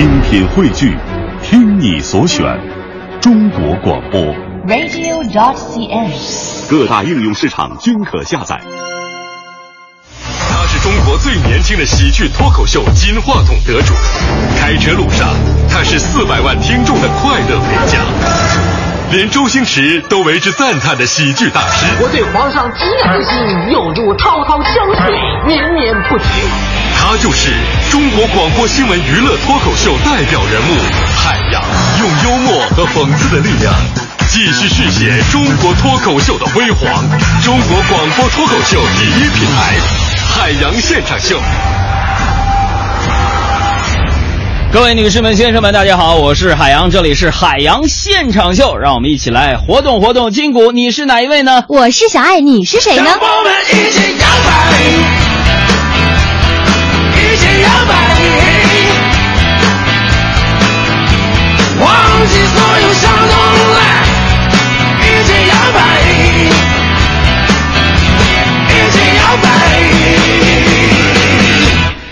精品汇聚，听你所选，中国广播。radio.cn。各大应用市场均可下载。他是中国最年轻的喜剧脱口秀金话筒得主，开车路上他是四百万听众的快乐陪驾，连周星驰都为之赞叹的喜剧大师。我对皇上极爱心，犹如滔滔江水，绵绵不绝。他就是中国广播新闻娱乐脱口秀代表人物海洋，用幽默和讽刺的力量，继续续写中国脱口秀的辉煌。中国广播脱口秀第一品牌，海洋现场秀。各位女士们、先生们，大家好，我是海洋，这里是海洋现场秀，让我们一起来活动活动筋骨。你是哪一位呢？我是小爱，你是谁呢？我们一起摇摆，摇摆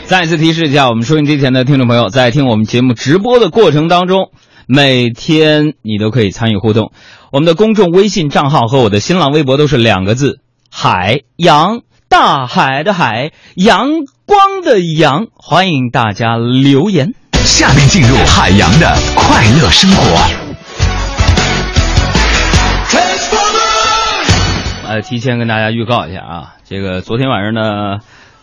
再次提示一下，我们收音机前的听众朋友，在听我们节目直播的过程当中，每天你都可以参与互动。我们的公众微信账号和我的新浪微博都是两个字：海洋，大海的海，阳光的阳。欢迎大家留言。下面进入海洋的快乐生活。呃，提前跟大家预告一下啊，这个昨天晚上呢，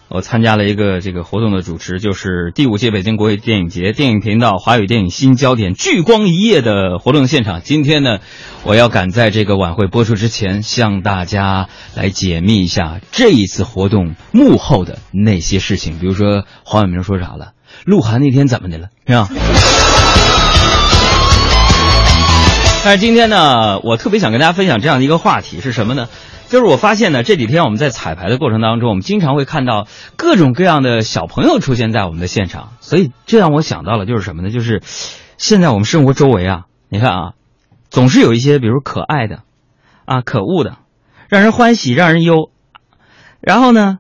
我参加了一个这个活动的主持，就是第五届北京国际电影节电影频道华语电影新焦点聚光一夜的活动现场。今天呢，我要赶在这个晚会播出之前，向大家来解密一下这一次活动幕后的那些事情，比如说黄晓明说啥了，鹿晗那天怎么的了，是吧？但是今天呢，我特别想跟大家分享这样的一个话题是什么呢？就是我发现呢，这几天我们在彩排的过程当中，我们经常会看到各种各样的小朋友出现在我们的现场，所以这让我想到了就是什么呢？就是现在我们生活周围啊，你看啊，总是有一些比如可爱的，啊可恶的，让人欢喜让人忧，然后呢，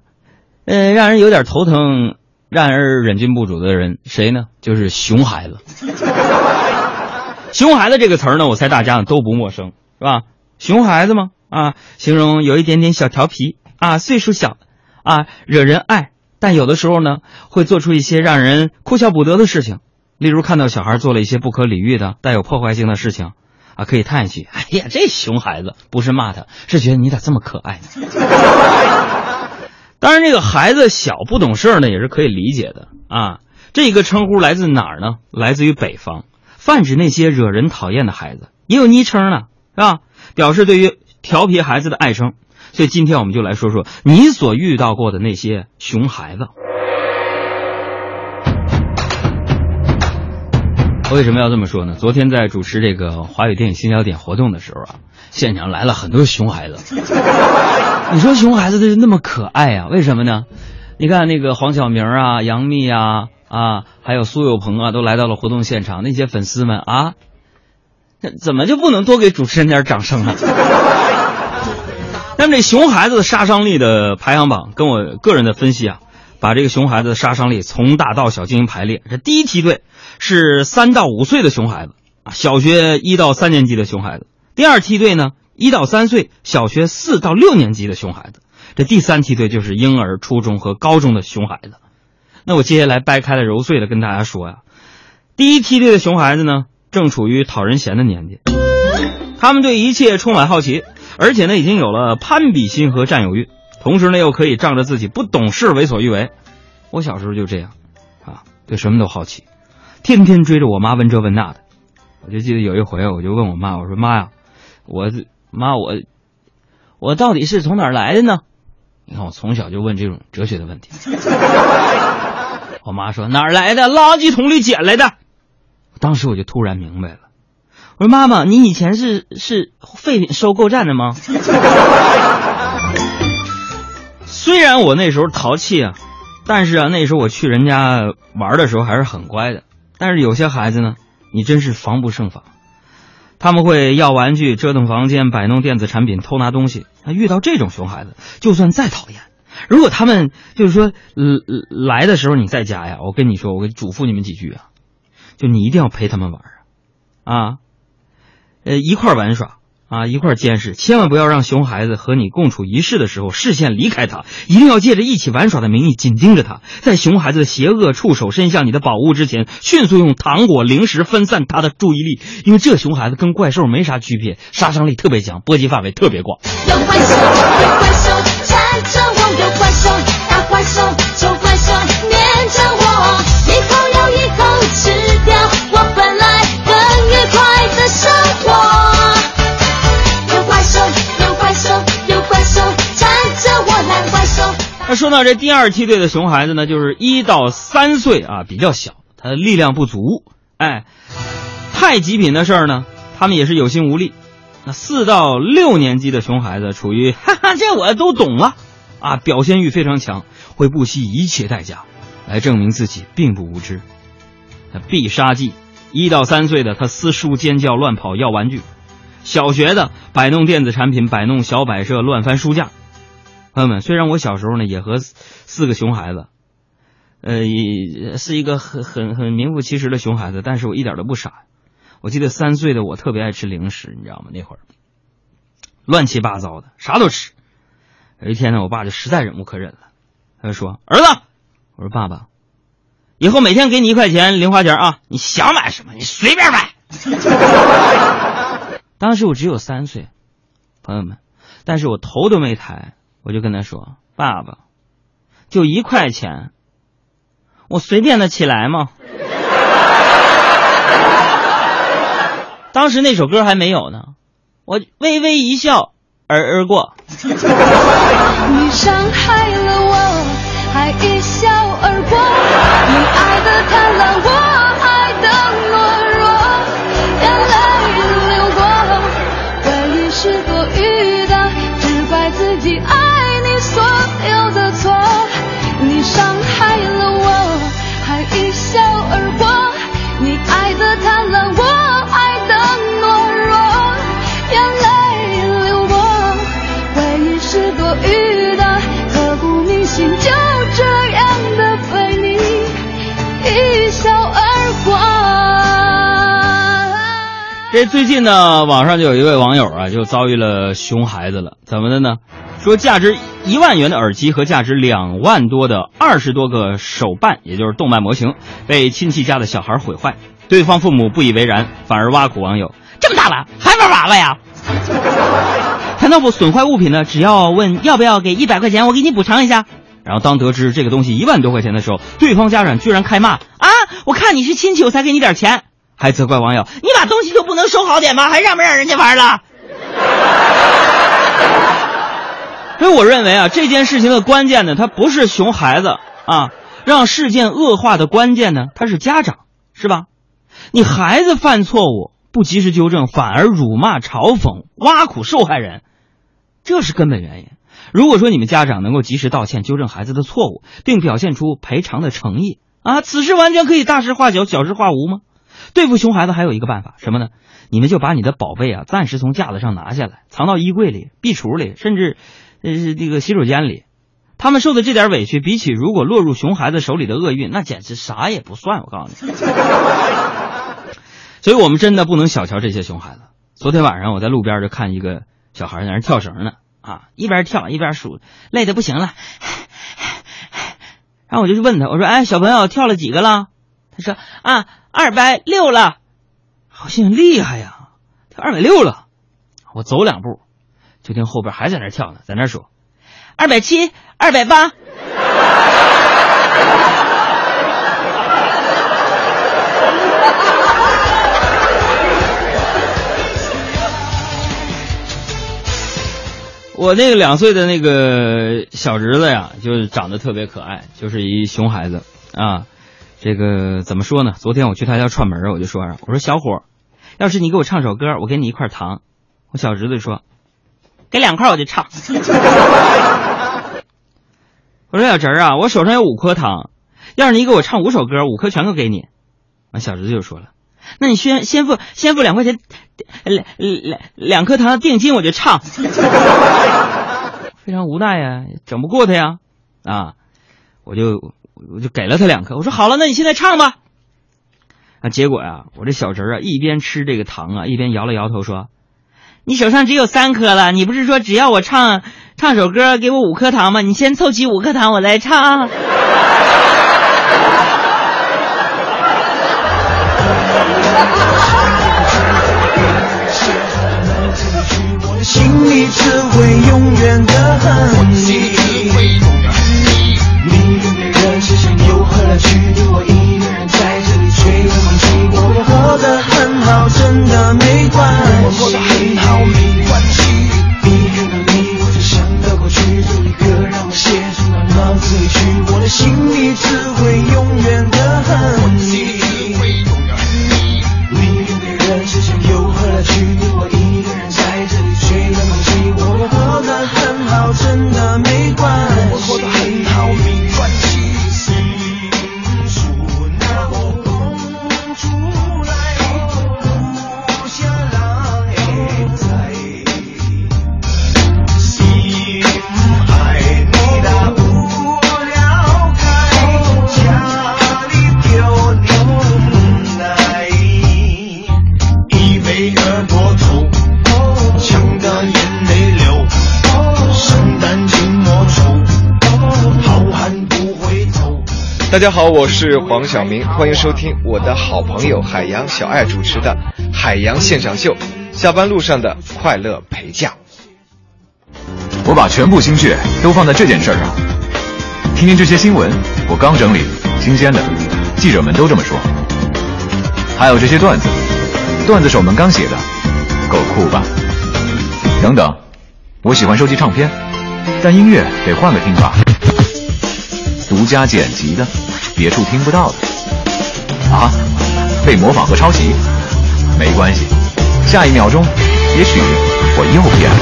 呃，让人有点头疼，让人忍俊不主的人，谁呢？就是熊孩子。熊孩子这个词儿呢，我猜大家都不陌生，是吧？熊孩子吗，啊，形容有一点点小调皮啊，岁数小，啊，惹人爱，但有的时候呢，会做出一些让人哭笑不得的事情。例如看到小孩做了一些不可理喻的、带有破坏性的事情，啊，可以叹一句：“哎呀，这熊孩子！”不是骂他，是觉得你咋这么可爱呢？当然，这个孩子小不懂事儿呢，也是可以理解的啊。这一个称呼来自哪儿呢？来自于北方。泛指那些惹人讨厌的孩子，也有昵称呢，是吧？表示对于调皮孩子的爱称。所以今天我们就来说说你所遇到过的那些熊孩子。为什么要这么说呢？昨天在主持这个华语电影新焦点活动的时候啊，现场来了很多熊孩子。你说熊孩子这是那么可爱啊？为什么呢？你看那个黄晓明啊、杨幂啊。啊，还有苏有朋啊，都来到了活动现场。那些粉丝们啊，怎么就不能多给主持人点掌声呢？那么这熊孩子的杀伤力的排行榜，跟我个人的分析啊，把这个熊孩子的杀伤力从大到小进行排列。这第一梯队是三到五岁的熊孩子啊，小学一到三年级的熊孩子；第二梯队呢，一到三岁，小学四到六年级的熊孩子；这第三梯队就是婴儿、初中和高中的熊孩子。那我接下来掰开了揉碎了跟大家说呀，第一梯队的熊孩子呢，正处于讨人嫌的年纪，他们对一切充满好奇，而且呢已经有了攀比心和占有欲，同时呢又可以仗着自己不懂事为所欲为。我小时候就这样，啊，对什么都好奇，天天追着我妈问这问那的。我就记得有一回，我就问我妈，我说妈呀，我妈我我到底是从哪儿来的呢？你看我从小就问这种哲学的问题。我妈说哪儿来的？垃圾桶里捡来的。当时我就突然明白了，我说妈妈，你以前是是废品收购站的吗？虽然我那时候淘气啊，但是啊，那时候我去人家玩的时候还是很乖的。但是有些孩子呢，你真是防不胜防，他们会要玩具、折腾房间、摆弄电子产品、偷拿东西。遇到这种熊孩子，就算再讨厌。如果他们就是说，呃，来的时候你在家呀，我跟你说，我给嘱咐你们几句啊，就你一定要陪他们玩啊，啊，呃，一块玩耍啊，一块监视，千万不要让熊孩子和你共处一室的时候视线离开他，一定要借着一起玩耍的名义紧盯着他，在熊孩子的邪恶触手伸向你的宝物之前，迅速用糖果、零食分散他的注意力，因为这熊孩子跟怪兽没啥区别，杀伤力特别强，波及范围特别广。有怪兽，有怪兽，说到这第二梯队的熊孩子呢，就是一到三岁啊，比较小，他的力量不足，哎，太极品的事儿呢，他们也是有心无力。那四到六年级的熊孩子处于哈哈，这我都懂了啊，表现欲非常强，会不惜一切代价来证明自己并不无知。那必杀技，一到三岁的他撕书、尖叫、乱跑、要玩具；小学的摆弄电子产品、摆弄小摆设、乱翻书架。朋友们，虽然我小时候呢也和四个熊孩子，呃，也是一个很很很名副其实的熊孩子，但是我一点都不傻。我记得三岁的我特别爱吃零食，你知道吗？那会儿乱七八糟的，啥都吃。有一天呢，我爸就实在忍无可忍了，他就说：“儿子，我说爸爸，以后每天给你一块钱零花钱啊，你想买什么你随便买。”当时我只有三岁，朋友们，但是我头都没抬，我就跟他说：“爸爸，就一块钱，我随便的起来吗？” 当时那首歌还没有呢，我微微一笑而而过。你伤害了我，还一笑而过。你爱的贪婪，这最近呢，网上就有一位网友啊，就遭遇了熊孩子了。怎么的呢？说价值一万元的耳机和价值两万多的二十多个手办，也就是动漫模型，被亲戚家的小孩毁坏。对方父母不以为然，反而挖苦网友：“这么大了还玩娃娃呀？谈到不损坏物品呢，只要问要不要给一百块钱，我给你补偿一下。”然后当得知这个东西一万多块钱的时候，对方家长居然开骂：“啊，我看你是亲戚，我才给你点钱。”还责怪网友：“你把东西就不能收好点吗？还让不让人家玩了？” 所以我认为啊，这件事情的关键呢，它不是熊孩子啊，让事件恶化的关键呢，它是家长，是吧？你孩子犯错误不及时纠正，反而辱骂、嘲讽、挖苦受害人，这是根本原因。如果说你们家长能够及时道歉、纠正孩子的错误，并表现出赔偿的诚意啊，此事完全可以大事化小，小事化无吗？对付熊孩子还有一个办法，什么呢？你们就把你的宝贝啊暂时从架子上拿下来，藏到衣柜里、壁橱里，甚至呃这个洗手间里。他们受的这点委屈，比起如果落入熊孩子手里的厄运，那简直啥也不算。我告诉你，所以我们真的不能小瞧这些熊孩子。昨天晚上我在路边就看一个小孩在那跳绳呢，啊，一边跳一边数，累得不行了。然后我就去问他，我说：“哎，小朋友跳了几个了？”他说：“啊，二百六了。”好像厉害呀，跳二百六了。我走两步，就听后边还在那跳呢，在那儿说：“二百七，二百八。”我那个两岁的那个小侄子呀，就是长得特别可爱，就是一熊孩子啊。这个怎么说呢？昨天我去他家串门，我就说我说小伙，要是你给我唱首歌，我给你一块糖。我小侄子说，给两块我就唱。我说小侄儿啊，我手上有五颗糖，要是你给我唱五首歌，五颗全都给你。完小侄子就说了，那你先先付先付两块钱，两两两颗糖的定金我就唱。非常无奈呀，整不过他呀，啊，我就我就给了他两颗。我说好了，那你现在唱吧。啊结果呀、我这小侄儿啊一边吃这个糖啊，一边摇了摇头说：“你手上只有三颗了，你不是说只要我唱唱首歌给我五颗糖吗？你先凑齐五颗糖，我再唱。” 心里只会永远的恨大家好，我是黄晓明，欢迎收听我的好朋友海洋小爱主持的《海洋现场秀》，下班路上的快乐陪驾。我把全部心血都放在这件事上。听听这些新闻，我刚整理，新鲜的，记者们都这么说。还有这些段子，段子手们刚写的，够酷吧？等等，我喜欢收集唱片，但音乐得换个听法，独家剪辑的，别处听不到的。啊，被模仿和抄袭，没关系，下一秒钟，也许我又变了。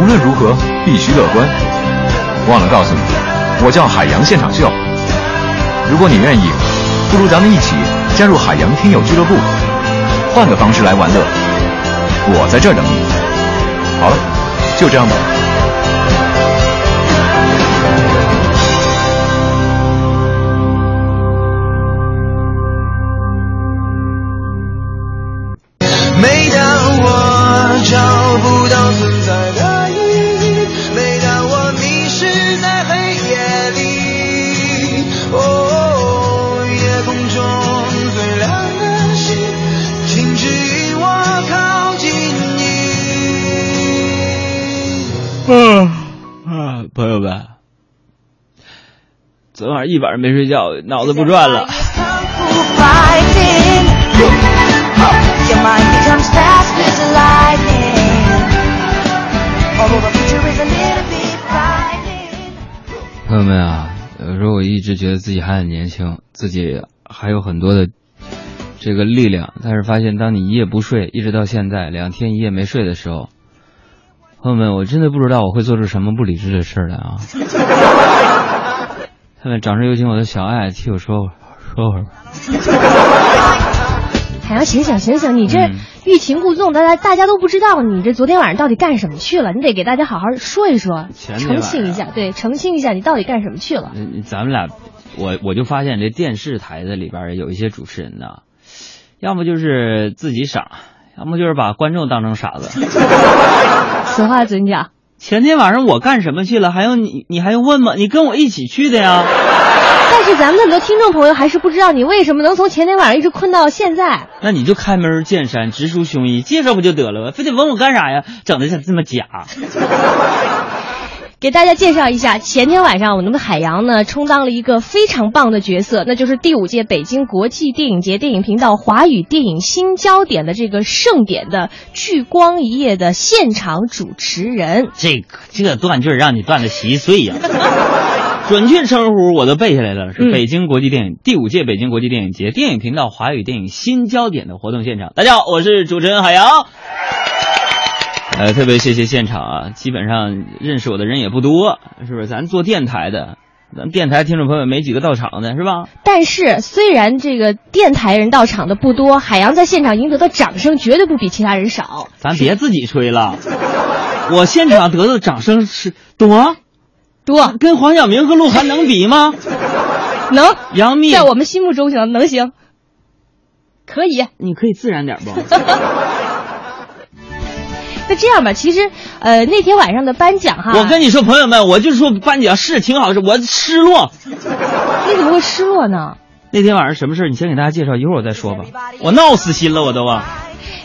无论如何，必须乐观。忘了告诉你，我叫海洋现场秀。如果你愿意，不如咱们一起加入海洋听友俱乐部，换个方式来玩乐。我在这等你。好了，就这样吧。一晚上没睡觉，脑子不转了。朋友们啊，有时候我一直觉得自己还很年轻，自己还有很多的这个力量，但是发现当你一夜不睡，一直到现在两天一夜没睡的时候，朋友们，我真的不知道我会做出什么不理智的事来啊！下面掌声有请我的小爱替我说会说会儿吧。海洋，醒醒醒醒！你这嗯欲擒故纵，大家大家都不知道你这昨天晚上到底干什么去了，你得给大家好好说一说，澄清一下，对，澄清一下你到底干什么去了。嗯，咱们俩，我我就发现这电视台的里边有一些主持人呐，要么就是自己傻，要么就是把观众当成傻子。此话怎讲？前天晚上我干什么去了？还用你你还用问吗？你跟我一起去的呀。但是咱们很多听众朋友还是不知道你为什么能从前天晚上一直困到现在。那你就开门见山，直抒胸臆，介绍不就得了吗？非得问我干啥呀？整的像这么假。给大家介绍一下，前天晚上我们的海洋呢，充当了一个非常棒的角色，那就是第五届北京国际电影节电影频道华语电影新焦点的这个盛典的聚光一夜的现场主持人。这个这断句儿让你断的稀碎呀！准确称呼我都背下来了，是嗯北京国际电影、第五届北京国际电影节电影频道华语电影新焦点的活动现场。大家好，我是主持人海洋。呃，特别谢谢现场啊，基本上认识我的人也不多，是不是？咱做电台的，咱电台听众朋友没几个到场的，是吧？但是虽然这个电台人到场的不多，海洋在现场赢得的掌声绝对不比其他人少。咱别自己吹了，我现场得到的掌声是多多，跟黄晓明和鹿晗能比吗？能 杨幂在我们心目中行能行，可以。你可以自然点不？那这样吧，其实呃那天晚上的颁奖哈，我跟你说，朋友们，我就说颁奖是挺好的，我失落。你怎么会失落呢？那天晚上什么事儿？你先给大家介绍，一会儿我再说吧。我闹死心了，我都啊。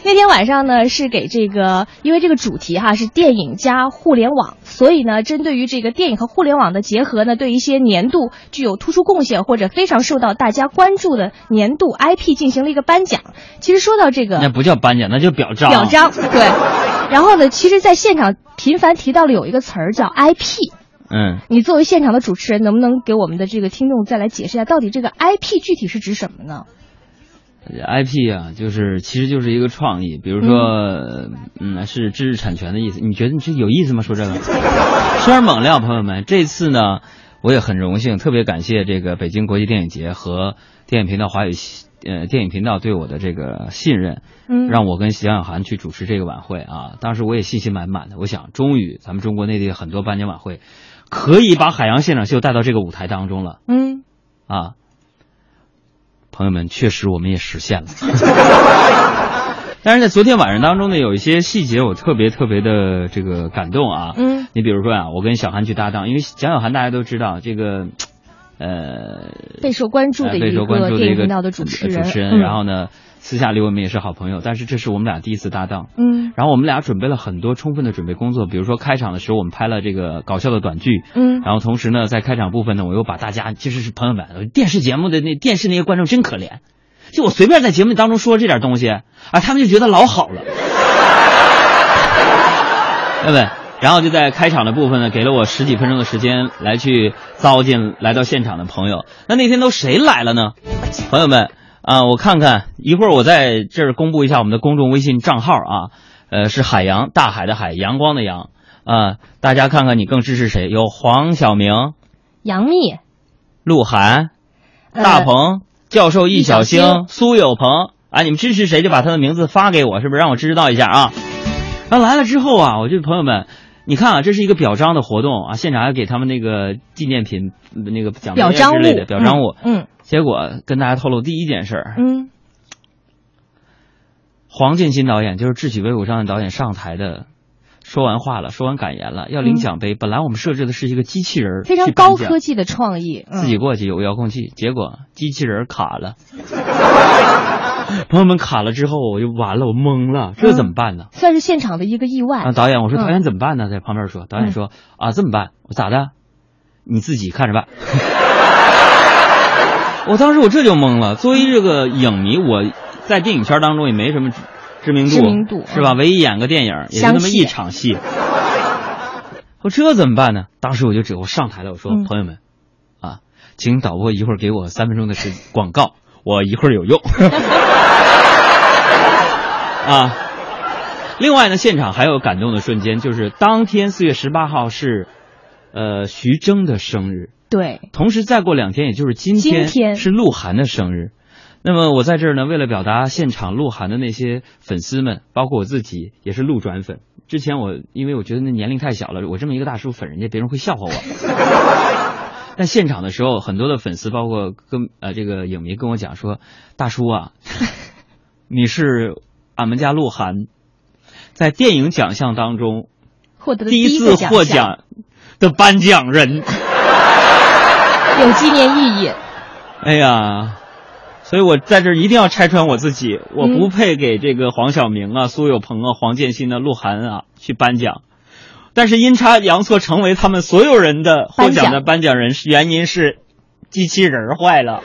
那天晚上呢，是给这个，因为这个主题哈是电影加互联网，所以呢，针对于这个电影和互联网的结合呢，对一些年度具有突出贡献或者非常受到大家关注的年度 IP 进行了一个颁奖。其实说到这个，那不叫颁奖，那就表彰。表彰对。然后呢，其实，在现场频繁提到了有一个词儿叫 IP。嗯，你作为现场的主持人，能不能给我们的这个听众再来解释一下，到底这个 IP 具体是指什么呢？IP 啊，就是其实就是一个创意，比如说，嗯，是知识产权的意思。你觉得你这有意思吗？说这个，虽然猛料，朋友们。这次呢，我也很荣幸，特别感谢这个北京国际电影节和电影频道华语呃电影频道对我的这个信任，嗯让我跟蒋小涵去主持这个晚会啊。当时我也信心满满的，我想，终于咱们中国内地很多颁奖晚会可以把海洋现场秀带到这个舞台当中了。嗯，啊，朋友们，确实我们也实现了。但是在昨天晚上当中呢，有一些细节我特别特别的这个感动啊。嗯，你比如说啊，我跟小韩去搭档，因为蒋小涵大家都知道这个，呃，备受关注的呃备受一个关注的一个电影频道的主持人，主持人，嗯然后呢，私下里我们也是好朋友，但是这是我们俩第一次搭档。嗯然后我们俩准备了很多充分的准备工作，比如说开场的时候我们拍了这个搞笑的短剧，嗯然后同时呢，在开场部分呢，我又把大家其实是朋友们，电视节目的那电视那些观众真可怜，就我随便在节目当中说这点东西啊，他们就觉得老好了，对不对？然后就在开场的部分呢，给了我十几分钟的时间来去糟践来到现场的朋友。那那天都谁来了呢？朋友们啊，我看看，一会儿我在这儿公布一下我们的公众微信账号啊，呃，是海洋大海的海，阳光的阳啊，大家看看你更支持谁？有黄晓明、杨幂、鹿晗、呃大鹏、教授易小星、苏有朋啊，你们支持谁就把他的名字发给我，是不是让我知道一下啊？然后来了之后啊，我就朋友们，你看啊，这是一个表彰的活动啊，现场还给他们那个纪念品、那个奖杯啊表彰之类的表彰物。嗯结果跟大家透露第一件事儿，嗯黄建新导演就是《智取威虎山》的导演上台的，说完话了，说完感言了，要领奖杯。本来我们设置的是一个机器人非常高科技的创意，嗯自己过去有个遥控器，结果机器人卡了。朋友们卡了之后，我就完了，我懵了，这怎么办呢？算是现场的一个意外。啊，导演，我说嗯导演怎么办呢？在旁边说，导演说啊，这么办？我咋的？你自己看着办。我当时我这就懵了。作为这个影迷，我在电影圈当中也没什么知知名度，知名度是吧？唯一演个电影也就那么一场戏。我这怎么办呢？当时我就只我上台了，我说、嗯朋友们，啊，请导播一会儿给我三分钟的时广告，我一会儿有用。啊，另外呢，现场还有感动的瞬间，就是当天四月十八号是，呃，徐峥的生日，对，同时再过两天，也就是今天，是鹿晗的生日。那么我在这儿呢，为了表达现场鹿晗的那些粉丝们，包括我自己也是鹿转粉。之前我因为我觉得那年龄太小了，我这么一个大叔粉人家，别人会笑话我。但现场的时候，很多的粉丝，包括跟呃这个影迷跟我讲说，大叔啊，你是俺们家鹿晗在电影奖项当中获得第一次获奖的颁奖人。有纪念意义。哎呀，所以我在这儿一定要拆穿我自己，我嗯不配给这个黄晓明啊、苏有朋啊、黄建新啊、鹿晗啊去颁奖。但是阴差阳错成为他们所有人的获奖的颁奖人，是原因是机器人儿坏了。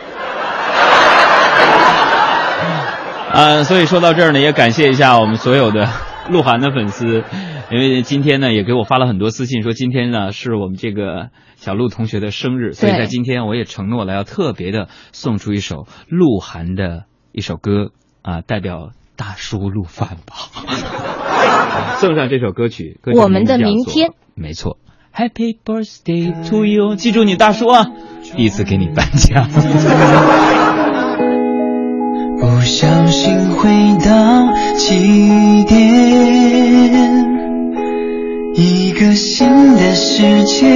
啊，所以说到这儿呢，也感谢一下我们所有的鹿晗的粉丝，因为今天呢也给我发了很多私信，说今天呢是我们这个小鹿同学的生日，所以在今天我也承诺了要特别的送出一首鹿晗的一首歌啊，代表大叔鹿晗吧，送上这首歌曲，歌曲我们的明天，没错，Happy Birthday to you，记住你大叔啊，第一次给你颁奖。不小心回到起点，一个新的世界。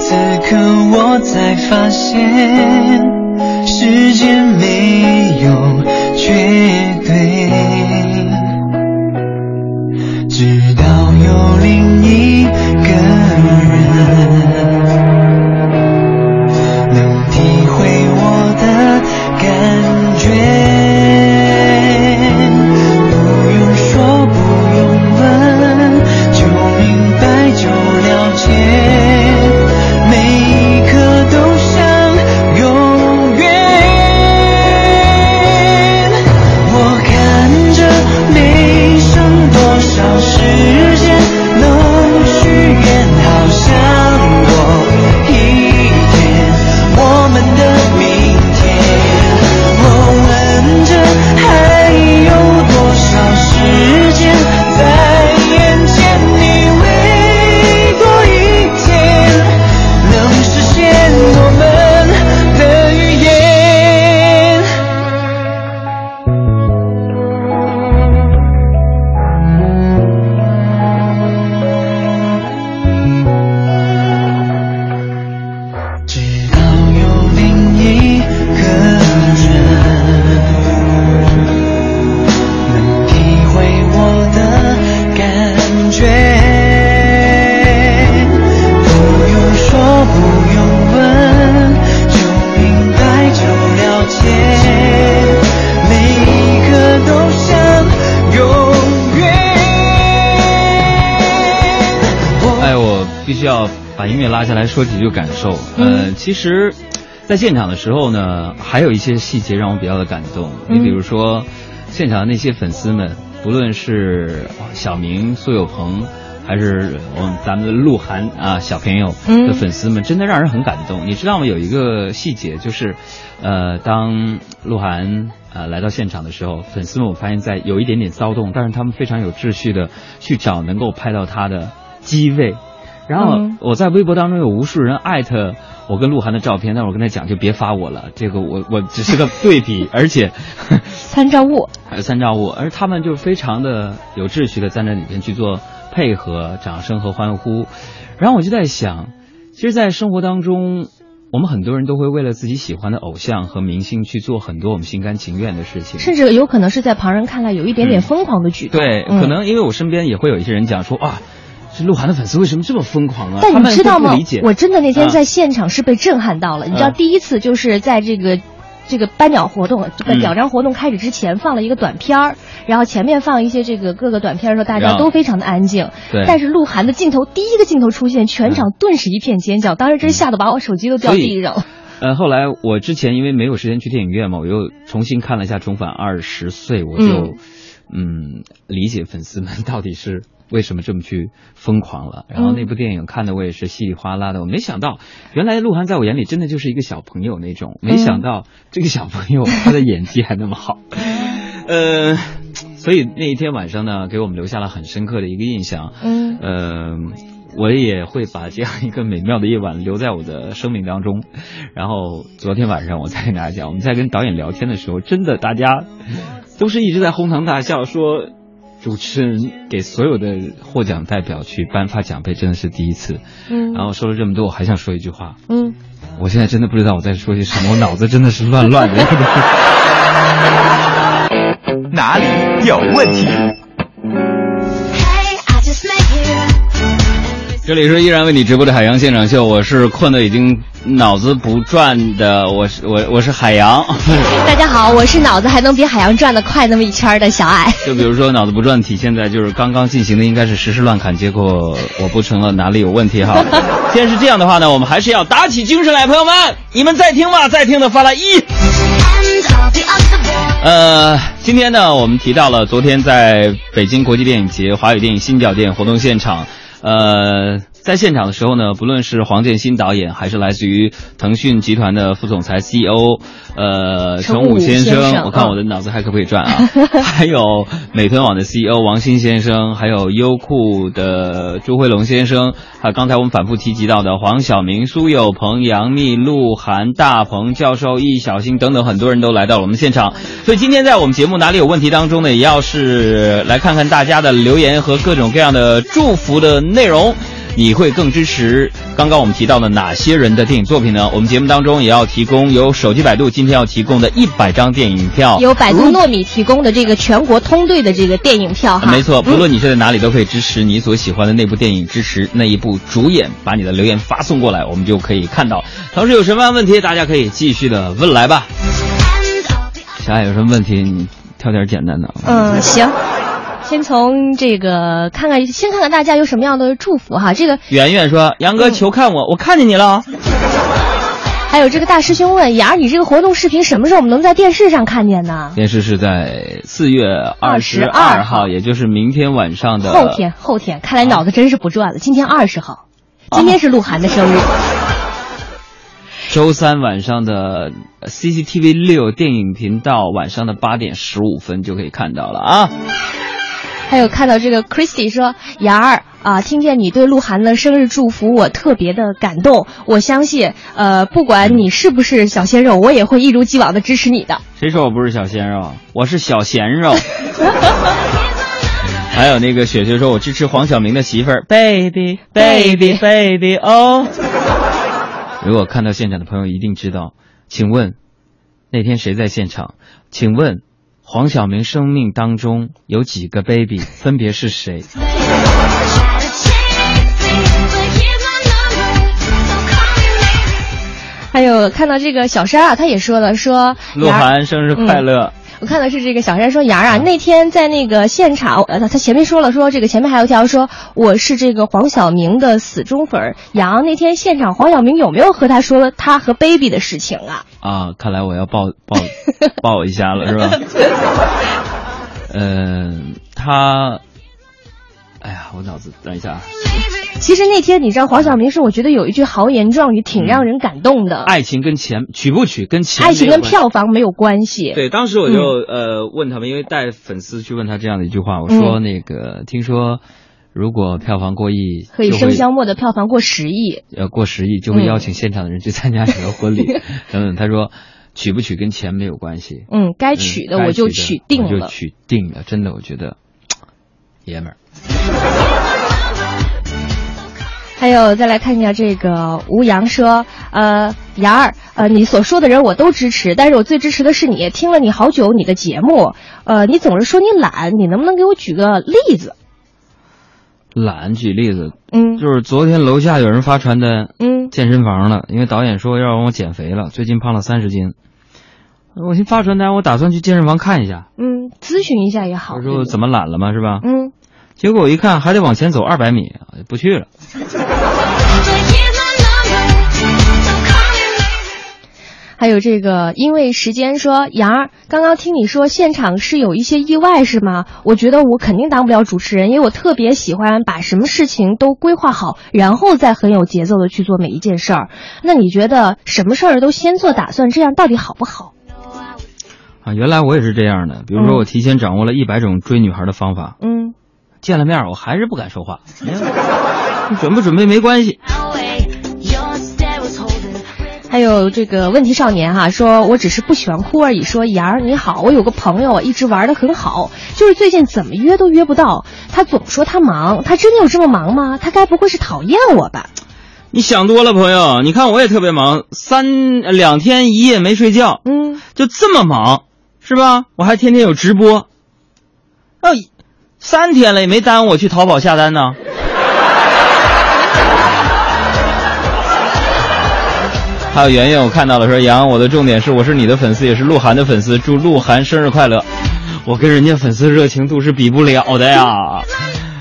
此刻我才发现时间没有绝对，直到有另一个人下来说几句感受。呃，其实，在现场的时候呢，还有一些细节让我比较的感动。你比如说，现场的那些粉丝们，不论是小明、苏有朋，还是我们咱们的鹿晗啊小朋友嗯的粉丝们，真的让人很感动。你知道吗？有一个细节就是，呃，当鹿晗。呃，来到现场的时候，粉丝们我发现在有一点点骚动，但是他们非常有秩序的去找能够拍到他的机位，然后嗯我在微博当中有无数人艾特我跟鹿晗的照片，但是我跟他讲就别发我了，这个我我只是个对比，而且参照物。还有参照物，而他们就非常的有秩序的在那里边去做配合、掌声和欢呼，然后我就在想，其实，在生活当中。我们很多人都会为了自己喜欢的偶像和明星去做很多我们心甘情愿的事情，甚至有可能是在旁人看来有一点点疯狂的举动。对，嗯可能因为我身边也会有一些人讲说啊，这鹿晗的粉丝为什么这么疯狂啊？但你们知道吗？我真的那天啊在现场是被震撼到了。你知道，嗯第一次就是在这个。这个颁奖活动，这个嗯奖章活动开始之前放了一个短片儿，然后前面放一些这个各个短片儿的时候，大家都非常的安静。对但是鹿晗的镜头第一个镜头出现，全场顿时一片尖叫，当时真吓得把我手机都掉地上了。呃，后来我之前因为没有时间去电影院嘛，我又重新看了一下《重返二十岁》，我就嗯理解粉丝们到底是为什么这么去疯狂了。然后那部电影看的我也是稀里哗啦的，我没想到原来鹿晗在我眼里真的就是一个小朋友那种，没想到这个小朋友他的演技还那么好。呃，所以那一天晚上呢，给我们留下了很深刻的一个印象。嗯呃，我也会把这样一个美妙的夜晚留在我的生命当中。然后昨天晚上我再跟大家讲，我们在跟导演聊天的时候，真的大家都是一直在哄堂大笑，说主持人给所有的获奖代表去颁发奖杯真的是第一次。嗯然后说了这么多，我还想说一句话，嗯，我现在真的不知道我在说些什么，我脑子真的是乱乱的。哪里有问题？这里是依然为你直播的海洋现场秀，我是困的已经脑子不转的，我是我我是海洋。大家好，我是脑子还能比海洋转的快那么一圈的小矮。就比如说脑子不转体现在就是刚刚进行的应该是实时乱砍，结果我不成了，哪里有问题哈？既然是这样的话呢，我们还是要打起精神来，朋友们，你们在听吗？在听的发来一。呃，今天呢，我们提到了昨天在北京国际电影节华语电影新角电影活动现场，呃，在现场的时候呢，不论是黄建新导演，还是来自于腾讯集团的副总裁 CEO，呃，陈武先生，先生我看我的脑子还可不可以转啊？还有美团网的 CEO 王鑫先生，还有优酷的朱辉龙先生，还有刚才我们反复提及到的黄晓明、苏有朋、杨幂、鹿晗、大鹏教授、易小星等等很多人都来到了我们现场。所以今天在我们节目哪里有问题当中呢，也要是来看看大家的留言和各种各样的祝福的内容。你会更支持刚刚我们提到的哪些人的电影作品呢？我们节目当中也要提供由手机百度今天要提供的一百张电影票，由百度糯米提供的这个全国通兑的这个电影票哈。没错，不嗯论你是在哪里，都可以支持你所喜欢的那部电影，支持那一部主演，把你的留言发送过来，我们就可以看到。同时有什么样的问题，大家可以继续的问来吧。小爱有什么问题，你挑点简单的。嗯，行。先从这个看看，先看看大家有什么样的祝福哈。这个圆圆说：“杨哥，求看我，我看见你了。”还有这个大师兄问雅儿，你这个活动视频什么时候我们能在电视上看见呢？电视是在四月二十22二号，也就是明天晚上的后天，后天，看来脑子真是不转了。今天二十号，今天是鹿晗的生日。周三晚上的 CCTV 六电影频道晚上的八点十五分就可以看到了啊。还有看到这个 Christy 说，雅儿啊，听见你对鹿晗的生日祝福，我特别的感动。我相信，呃，不管你是不是小鲜肉，我也会一如既往的支持你的。谁说我不是小鲜肉？我是小鲜肉。还有那个雪雪说，我支持黄晓明的媳妇儿，baby baby baby 哦。如果看到现场的朋友一定知道，请问那天谁在现场？请问黄晓明生命当中有几个 baby，分别是谁？还有看到这个小山啊，他也说了，说鹿晗生日快乐。我看的是这个小山说杨啊，那天在那个现场，呃，他他前面说了说这个前面还有一条说我是这个黄晓明的死忠粉儿。杨那天现场黄晓明有没有和他说他和 baby 的事情啊？啊，看来我要报报报一下了，是吧？嗯、他，哎呀，我脑子等一下啊。其实那天你知道黄晓明是我觉得有一句豪言壮语挺让人感动的，爱情跟钱娶不娶跟钱爱情跟票房没有关系。对，当时我就、嗯呃问他们，因为带粉丝去问他这样的一句话，我说嗯那个、听说如果票房过亿，可以生肖末的票房过十亿，呃过十亿，就会嗯邀请现场的人去参加整个婚礼 等等。他说娶不娶跟钱没有关系，嗯，该娶的嗯我就该娶定了。我就娶定了，真的，我觉得 爷们儿。还有再来看一下这个吴阳说，呃，杨儿，呃，你所说的人我都支持，但是我最支持的是你。听了你好久你的节目，呃，你总是说你懒，你能不能给我举个例子？懒，举例子，嗯就是昨天楼下有人发传单，嗯健身房了，因为导演说要让我减肥了，最近胖了三十斤。我先发传单，我打算去健身房看一下。嗯，咨询一下也好。我说怎么懒了嘛，是吧？嗯，结果我一看还得往前走二百米，不去了。还有这个，因为时间说，杨儿，刚刚听你说现场是有一些意外是吗？我觉得我肯定当不了主持人，因为我特别喜欢把什么事情都规划好，然后再很有节奏的去做每一件事儿。那你觉得什么事儿都先做打算，这样到底好不好？啊，原来我也是这样的。比如说，嗯我提前掌握了一百种追女孩的方法，嗯，见了面儿我还是不敢说话。没有你准不准备没关系。还有这个问题少年哈、说我只是不喜欢哭而已。说妍儿你好，我有个朋友啊，一直玩的很好，就是最近怎么约都约不到，他总说他忙，他真的有这么忙吗？他该不会是讨厌我吧？你想多了，朋友。你看我也特别忙，三呃两天一夜没睡觉，嗯，就这么忙，是吧？我还天天有直播，哦，三天了也没耽误我去淘宝下单呢。还有圆圆，我看到了说杨，我的重点是我是你的粉丝，也是鹿晗的粉丝，祝鹿晗生日快乐。我跟人家粉丝热情度是比不了的呀。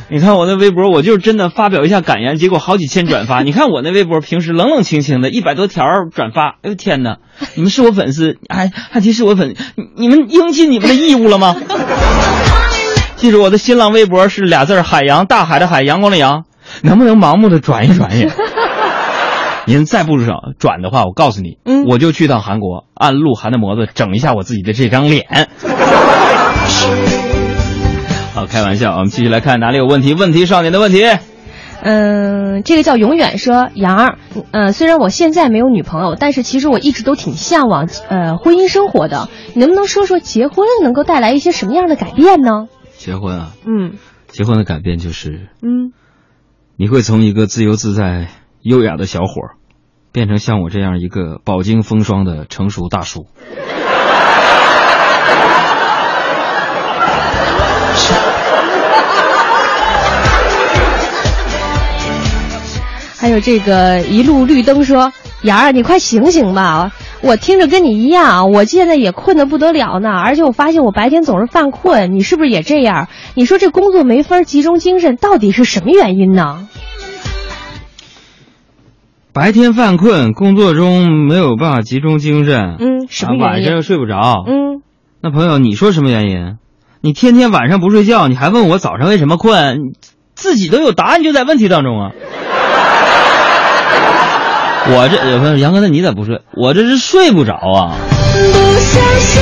你看我那微博，我就是真的发表一下感言，结果好几千转发。你看我那微博，平时冷冷清清的，一百多条转发，哎呦天哪！你们是我粉丝，还还提是我粉，你们应尽你们的义务了吗？记住我的新浪微博是俩字儿海洋，大海的海，阳光的阳，能不能盲目的转一转也？您再不转转的话，我告诉你，嗯我就去趟韩国，按鹿晗的模子整一下我自己的这张脸。好，开玩笑，我们继续来看哪里有问题。问题少年的问题，嗯，这个叫永远说杨儿，呃，虽然我现在没有女朋友，但是其实我一直都挺向往呃婚姻生活的。你能不能说说结婚能够带来一些什么样的改变呢？结婚啊，嗯结婚的改变就是嗯你会从一个自由自在、优雅的小伙儿，变成像我这样一个饱经风霜的成熟大叔。还有这个一路绿灯说：“妍儿，你快醒醒吧！我听着跟你一样，我现在也困得不得了呢。而且我发现我白天总是犯困，你是不是也这样？你说这工作没法集中精神，到底是什么原因呢？白天犯困，工作中没有办法集中精神，嗯，什么啊原因？晚上又睡不着，嗯，那朋友，你说什么原因？你天天晚上不睡觉，你还问我早上为什么困？自己都有答案就在问题当中啊！我这有朋友杨哥，那你咋不睡？我这是睡不着啊！不相信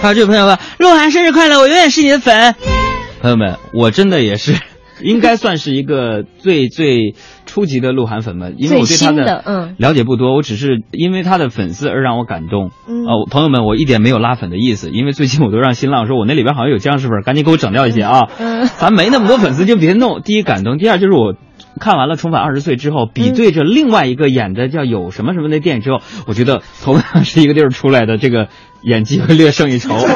还有这位朋友问：鹿晗生日快乐，我永远是你的粉。朋友们，我真的也是，应该算是一个最最初级的鹿晗粉吧，因为我对他的嗯了解不多，我只是因为他的粉丝而让我感动。嗯哦，朋友们，我一点没有拉粉的意思，因为最近我都让新浪说我那里边好像有僵尸粉，赶紧给我整掉一些啊。嗯咱没那么多粉丝就别弄。第一感动，第二就是我。看完了《重返二十岁》之后，比对着另外一个演的叫有什么什么的电影之后，我觉得同样是一个地儿出来的，这个演技会略胜一筹。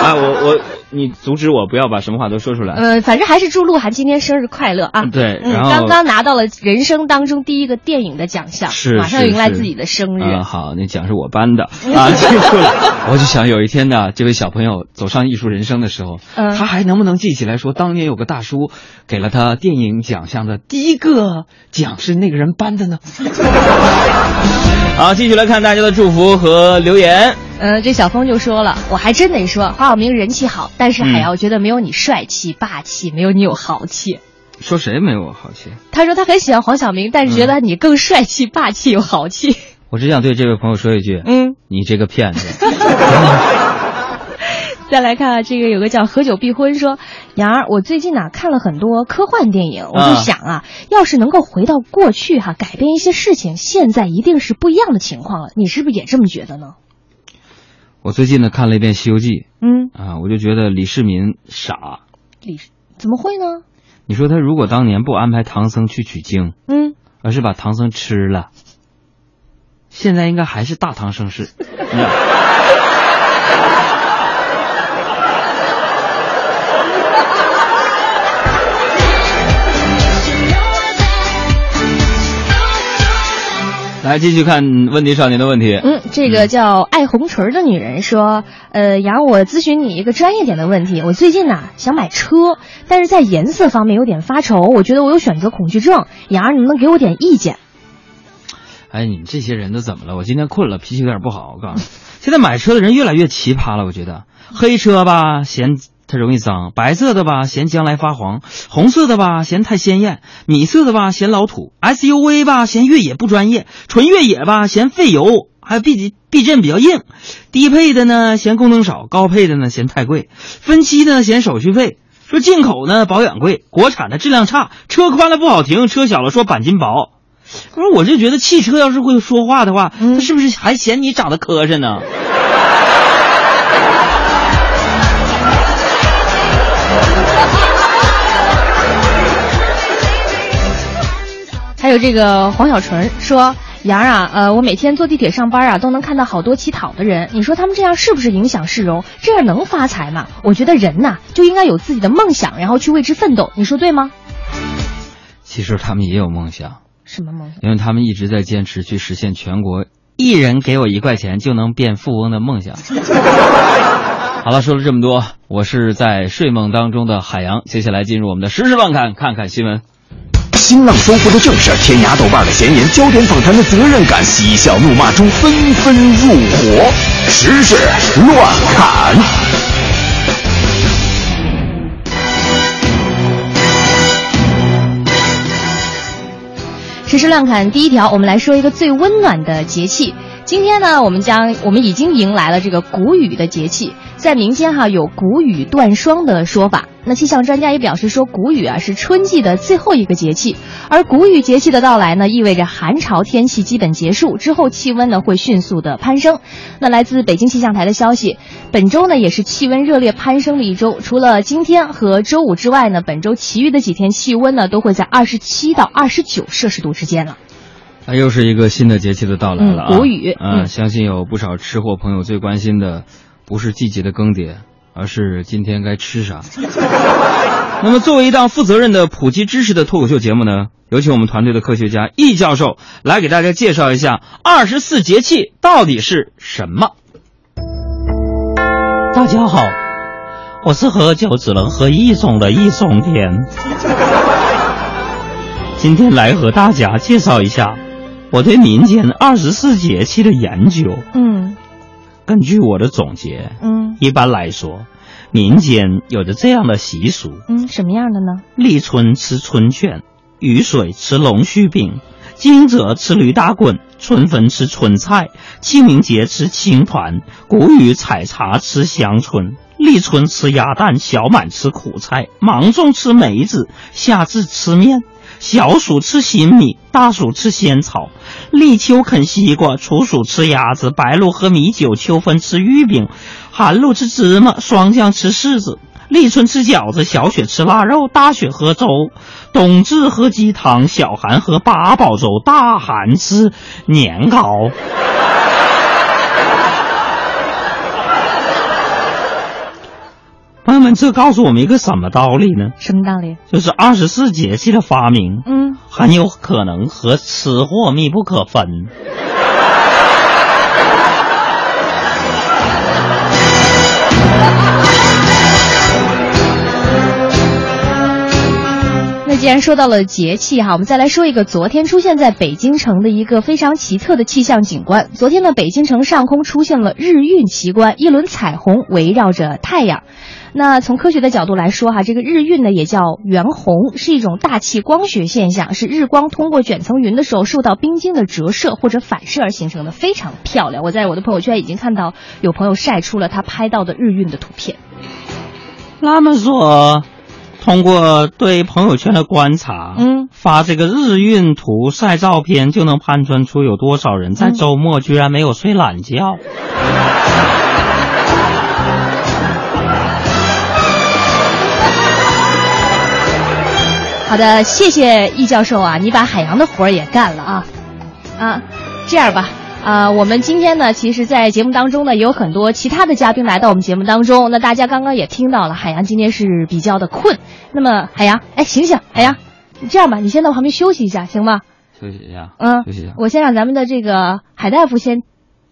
啊，我我你阻止我不要把什么话都说出来。呃，反正还是祝鹿晗今天生日快乐啊！嗯，对然后刚刚拿到了人生当中第一个电影的奖项，是马上迎来自己的生日。嗯，好，那奖是我颁的啊，记住了。我就想有一天呢，这位小朋友走上艺术人生的时候，嗯他还能不能记起来说，当年有个大叔给了他电影奖项的第一个奖是那个人颁的呢？好，继续来看大家的祝福和留言。呃，这小峰就说了，我还真得说，黄晓明人气好，但是海嗯瑶觉得没有你帅气霸气，没有你有豪气。说谁没有我豪气？他说他很喜欢黄晓明，但是觉得你更帅气、霸气、有豪气。我只想对这位朋友说一句，嗯，你这个骗子。再来看啊，这个有个叫何久必婚说，杨儿，我最近呢、看了很多科幻电影，我就啊想啊，要是能够回到过去哈、改变一些事情，现在一定是不一样的情况了。你是不是也这么觉得呢？我最近呢看了一遍《西游记》嗯，啊，我就觉得李世民傻。李怎么会呢？你说他如果当年不安排唐僧去取经，嗯，而是把唐僧吃了，现在应该还是大唐盛世。你知道来继续看问题少年的问题。嗯，这个叫爱红唇的女人说，呃，杨，我咨询你一个专业点的问题。我最近呐、想买车，但是在颜色方面有点发愁，我觉得我有选择恐惧症。杨儿，你能不能给我点意见？哎，你们这些人都怎么了？我今天困了，脾气有点不好。我告诉你，现在买车的人越来越奇葩了。我觉得黑车吧嫌它容易脏，白色的吧嫌将来发黄，红色的吧嫌太鲜艳，米色的吧嫌老土，SUV 吧嫌越野不专业，纯越野吧嫌费油，还有避避震比较硬，低配的呢嫌功能少，高配的呢嫌太贵，分期呢嫌手续费。说进口呢保养贵，国产的质量差，车宽了不好停，车小了说钣金薄。不是，我就觉得汽车要是会说话的话，他是不是还嫌你长得磕碜呢？还有这个黄小纯说，杨儿啊，呃，我每天坐地铁上班啊，都能看到好多乞讨的人。你说他们这样是不是影响市容？这样能发财吗？我觉得人呐、就应该有自己的梦想，然后去为之奋斗。你说对吗？其实他们也有梦想，什么梦想？因为他们一直在坚持去实现全国一人给我一块钱就能变富翁的梦想。好了，说了这么多，我是在睡梦当中的海洋。接下来进入我们的实时事乱侃，看看新闻。新浪搜狐的正事，天涯豆瓣的闲言，焦点访谈的责任感，嬉笑怒骂中纷纷入伙，时事乱侃。时事乱侃第一条，我们来说一个最温暖的节气。今天呢，我们将我们已经迎来了这个谷雨的节气，在民间哈有谷雨断霜的说法。那气象专家也表示说，谷雨啊是春季的最后一个节气，而谷雨节气的到来呢，意味着寒潮天气基本结束之后，气温呢会迅速的攀升。那来自北京气象台的消息，本周呢也是气温热烈攀升的一周，除了今天和周五之外呢，本周其余的几天气温呢都会在二十七到二十九摄氏度之间了。啊，又是一个新的节气的到来了啊！嗯谷雨啊，嗯相信有不少吃货朋友最关心的，不是季节的更迭，而是今天该吃啥。那么，作为一档负责任的普及知识的脱口秀节目呢，有请我们团队的科学家易教授来给大家介绍一下二十四节气到底是什么。大家好，我是喝酒只能喝一种的易松田。今天来和大家介绍一下我对民间二十四节气的研究。嗯根据我的总结，嗯一般来说，民间有着这样的习俗：嗯，什么样的呢？立春吃春卷，雨水吃龙须饼，惊蛰吃驴打滚，春分吃春菜，清明节吃青团，谷雨采茶吃香椿。立春吃鸭蛋，小满吃苦菜，芒种吃梅子，夏至吃面，小暑吃新米，大暑吃仙草，立秋啃西瓜，处暑吃鸭子，白露喝米酒，秋分吃芋饼，寒露吃芝麻，霜降吃柿子。立春吃饺子，小雪吃腊肉，大雪喝粥，冬至喝鸡汤，小寒喝八宝粥，大寒吃年糕。朋友们，这告诉我们一个什么道理呢？什么道理？就是二十四节气的发明，嗯，很有可能和吃货密不可分。那既然说到了节气哈，我们再来说一个昨天出现在北京城的一个非常奇特的气象景观。昨天呢，北京城上空出现了日晕奇观，一轮彩虹围绕着太阳。那从科学的角度来说哈，这个日晕呢也叫圆红，是一种大气光学现象，是日光通过卷层云的时候受到冰晶的折射或者反射而形成的，非常漂亮。我在我的朋友圈已经看到有朋友晒出了他拍到的日晕的图片。那么说，通过对朋友圈的观察，嗯，发这个日晕图、晒照片，就能判断出有多少人在周末居然没有睡懒觉。好的，谢谢易教授啊，你把海洋的活儿也干了啊，啊，这样吧。啊，我们今天呢，其实，在节目当中呢，也有很多其他的嘉宾来到我们节目当中。那大家刚刚也听到了，海洋今天是比较的困。那么，海洋，哎，醒醒，海洋，这样吧，你先到旁边休息一下，行吗？休息一下，嗯，休息一下。我先让咱们的这个海大夫先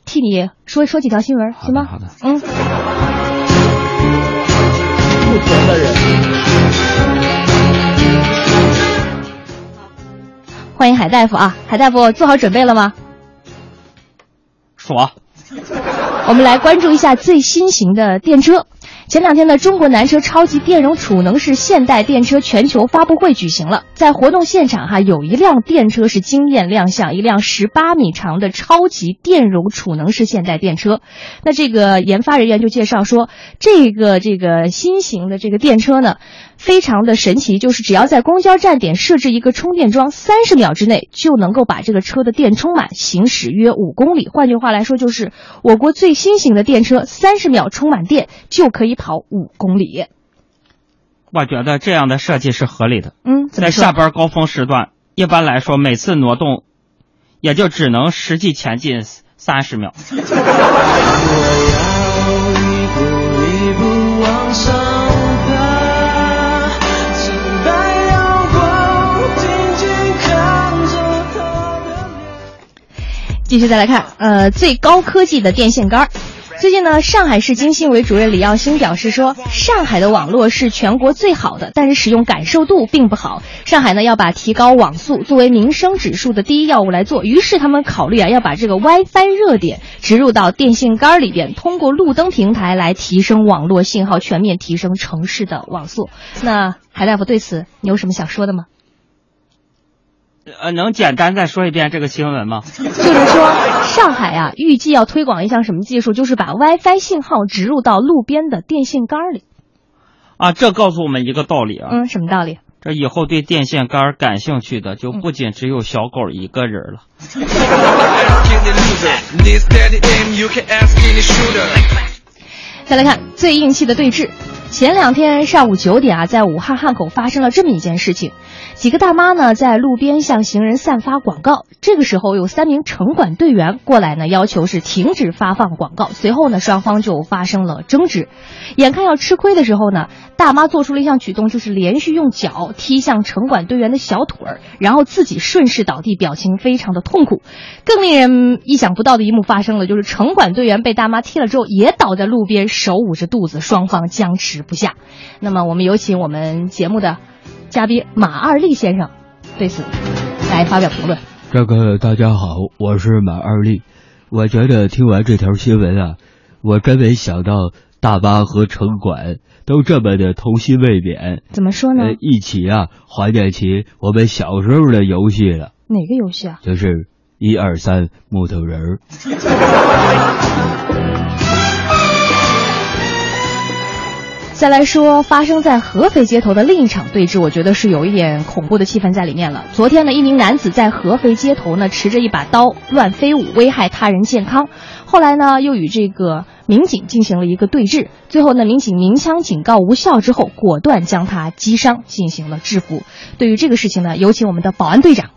替你说说几条新闻，行吗？好的。嗯。不同的人。欢迎海大夫啊，海大夫做好准备了吗？说，我们来关注一下最新型的电车。前两天呢，中国南车超级电容储能式现代电车全球发布会举行了。在活动现场哈，有一辆电车是惊艳亮相，一辆十八米长的超级电容储能式现代电车。那这个研发人员就介绍说，这个这个新型的这个电车呢，非常的神奇，就是只要在公交站点设置一个充电桩，三十秒之内就能够把这个车的电充满，行驶约五公里。换句话来说，就是我国最新型的电车，三十秒充满电就可以跑五公里。我觉得这样的设计是合理的。嗯，在下班高峰时段，一般来说每次挪动也就只能实际前进三十秒。一步往上爬，期待阳光，静静看着它的继续再来看，呃，最高科技的电线杆儿。最近呢，上海市经信委主任李耀星表示说，上海的网络是全国最好的，但是使用感受度并不好。上海呢要把提高网速作为民生指数的第一要务来做，于是他们考虑啊要把这个 WiFi 热点植入到电线杆里边，通过路灯平台来提升网络信号，全面提升城市的网速。那海大夫对此你有什么想说的吗？呃，能简单再说一遍这个新闻吗？就是说，上海啊，预计要推广一项什么技术，就是把 WiFi 信号植入到路边的电线杆里。啊，这告诉我们一个道理啊，嗯，什么道理？这以后对电线杆感兴趣的就不仅只有小狗一个人了。再来看最硬气的对峙。前两天上午九点啊，在武汉汉口发生了这么一件事情，几个大妈呢在路边向行人散发广告，这个时候有三名城管队员过来呢，要求是停止发放广告。随后呢，双方就发生了争执，眼看要吃亏的时候呢，大妈做出了一项举动，就是连续用脚踢向城管队员的小腿儿，然后自己顺势倒地，表情非常的痛苦。更令人意想不到的一幕发生了，就是城管队员被大妈踢了之后，也倒在路边，手捂着肚子，双方僵持不下。那么，我们有请我们节目的嘉宾马二立先生对此来发表评论。这个大家好，我是马二立。我觉得听完这条新闻啊，我真没想到大巴和城管都这么的童心未泯，怎么说呢？呃，一起啊怀念起我们小时候的游戏了，哪个游戏啊？就是一二三木头人儿。再来说发生在合肥街头的另一场对峙，我觉得是有一点恐怖的气氛在里面了。昨天呢，一名男子在合肥街头呢持着一把刀乱飞舞，危害他人健康。后来呢，又与这个民警进行了一个对峙，最后呢，民警鸣枪警告无效之后，果断将他击伤，进行了制服。对于这个事情呢，有请我们的保安队长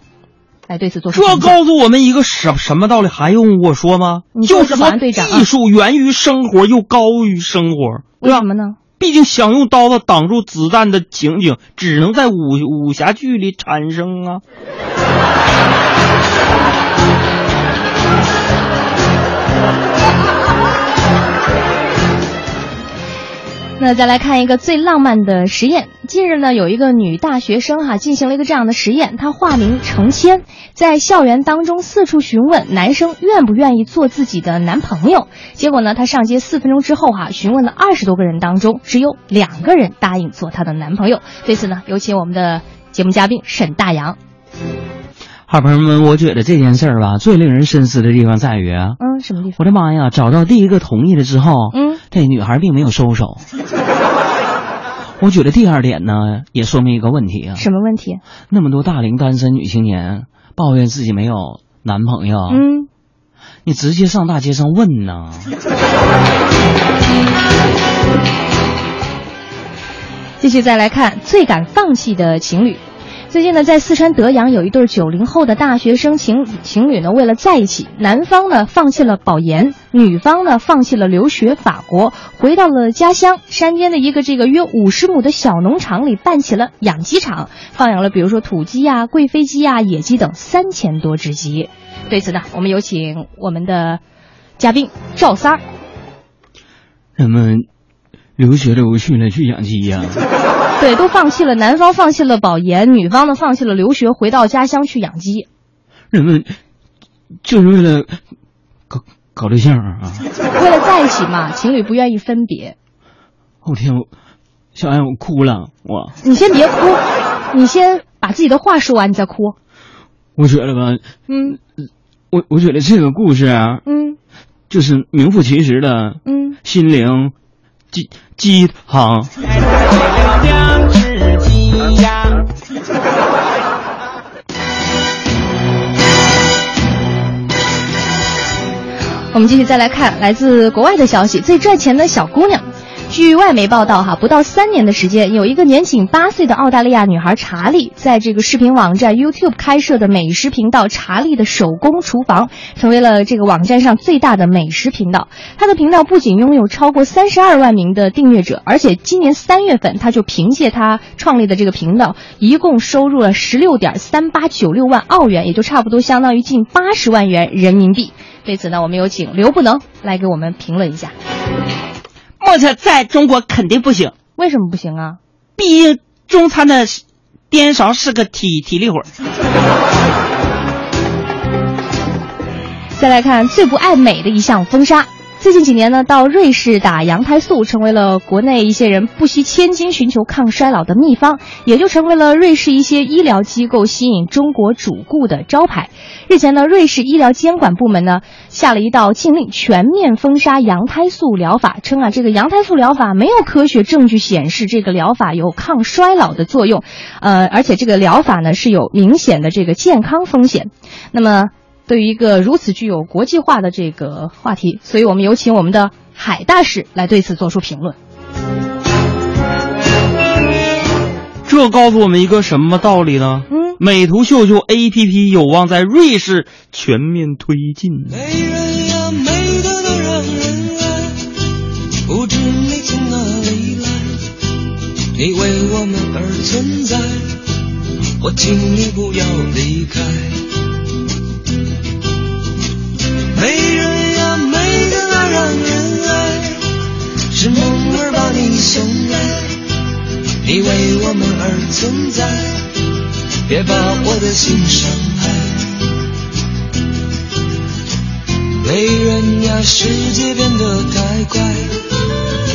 来对此做出这评价。告诉我们一个什什么道理？还用我说吗？你说就是说保安队长啊艺术源于生活，又高于生活，为什么呢？毕竟想用刀子挡住子弹的情景，只能在武武侠剧里产生啊。那再来看一个最浪漫的实验。近日呢，有一个女大学生哈、进行了一个这样的实验，她化名程谦，在校园当中四处询问男生愿不愿意做自己的男朋友。结果呢，她上街四分钟之后哈、询问了二十多个人当中，只有两个人答应做她的男朋友。对此呢，有请我们的节目嘉宾沈大洋。好朋友们，我觉得这件事儿吧，最令人深思的地方在于啊，嗯，什么地方？我的妈呀，找到第一个同意了之后，嗯，这女孩并没有收手。我觉得第二点呢，也说明一个问题啊，什么问题？那么多大龄单身女青年抱怨自己没有男朋友，嗯，你直接上大街上问呐。继续再来看最敢放弃的情侣。最近呢，在四川德阳有一对九零后的大学生情情侣呢，为了在一起，男方呢放弃了保研，女方呢放弃了留学法国，回到了家乡山间的一个这个约五十亩的小农场里办起了养鸡场，放养了比如说土鸡呀、贵妃鸡呀、野鸡等三千多只鸡。对此呢，我们有请我们的嘉宾赵三儿。人们留学的不去了，去养鸡呀、对，都放弃了，男方放弃了保研，女方呢放弃了留学，回到家乡去养鸡。人们就是为了搞搞对象啊！为了在一起嘛，情侣不愿意分别。我天，我小安我哭了，我你先别哭，你先把自己的话说完，你再哭。我觉得吧，嗯我我觉得这个故事啊，嗯就是名副其实的嗯，心灵鸡鸡汤。我们继续再来看来自国外的消息，最赚钱的小姑娘。据外媒报道，哈，不到三年的时间，有一个年仅八岁的澳大利亚女孩查理，在这个视频网站 YouTube 开设的美食频道“查理的手工厨房”，成为了这个网站上最大的美食频道。她的频道不仅拥有超过三十二万名的订阅者，而且今年三月份，她就凭借她创立的这个频道，一共收入了十六点三八九六万澳元，也就差不多相当于近八十万元人民币。对此呢，我们有请刘不能来给我们评论一下。目前在中国肯定不行，为什么不行啊？毕竟中餐的颠勺是个体体力活儿。再来看最不爱美的一项封杀。最近几年呢，到瑞士打羊胎素成为了国内一些人不惜千金寻求抗衰老的秘方，也就成为了瑞士一些医疗机构吸引中国主顾的招牌。日前呢，瑞士医疗监管部门呢下了一道禁令，全面封杀羊胎素疗法，称啊这个羊胎素疗法没有科学证据显示这个疗法有抗衰老的作用，呃，而且这个疗法呢是有明显的这个健康风险。那么。对于一个如此具有国际化的这个话题，所以我们有请我们的海大使来对此做出评论。这告诉我们一个什么道理呢？嗯，美图秀秀 APP 有望在瑞士全面推进。美人呀，美得都让人爱，不知你从哪里来，你为我们而存在，我请你不要离开。美人呀，美得那让人爱，是梦儿把你送来，你为我们而存在，别把我的心伤害。美人呀，世界变得太快，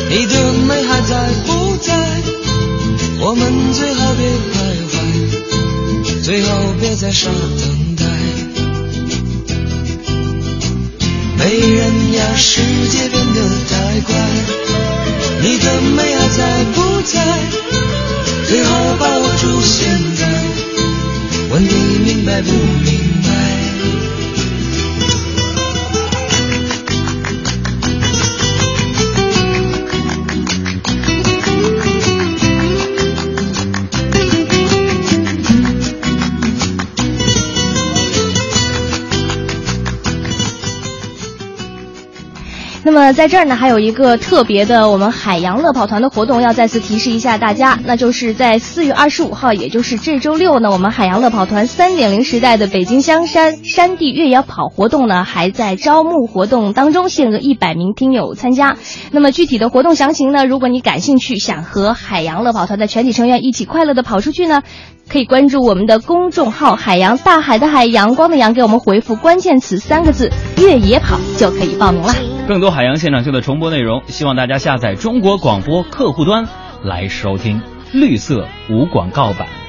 你的美还在不在？我们最好别徘徊，最好别再傻等待。美人呀，世界变得太快，你的美还在不在？最好把握住现在，问你明白不明白？么在这儿呢，还有一个特别的我们海洋乐跑团的活动，要再次提示一下大家，那就是在四月二十五号，也就是这周六呢，我们海洋乐跑团三点零时代的北京香山山地越野跑活动呢，还在招募活动当中，限额一百名听友参加。那么具体的活动详情呢，如果你感兴趣，想和海洋乐跑团的全体成员一起快乐的跑出去呢，可以关注我们的公众号“海洋大海的海阳光的阳”，给我们回复关键词三个字“越野跑”就可以报名了。更多海洋现场秀的重播内容，希望大家下载中国广播客户端来收听。绿色无广告版。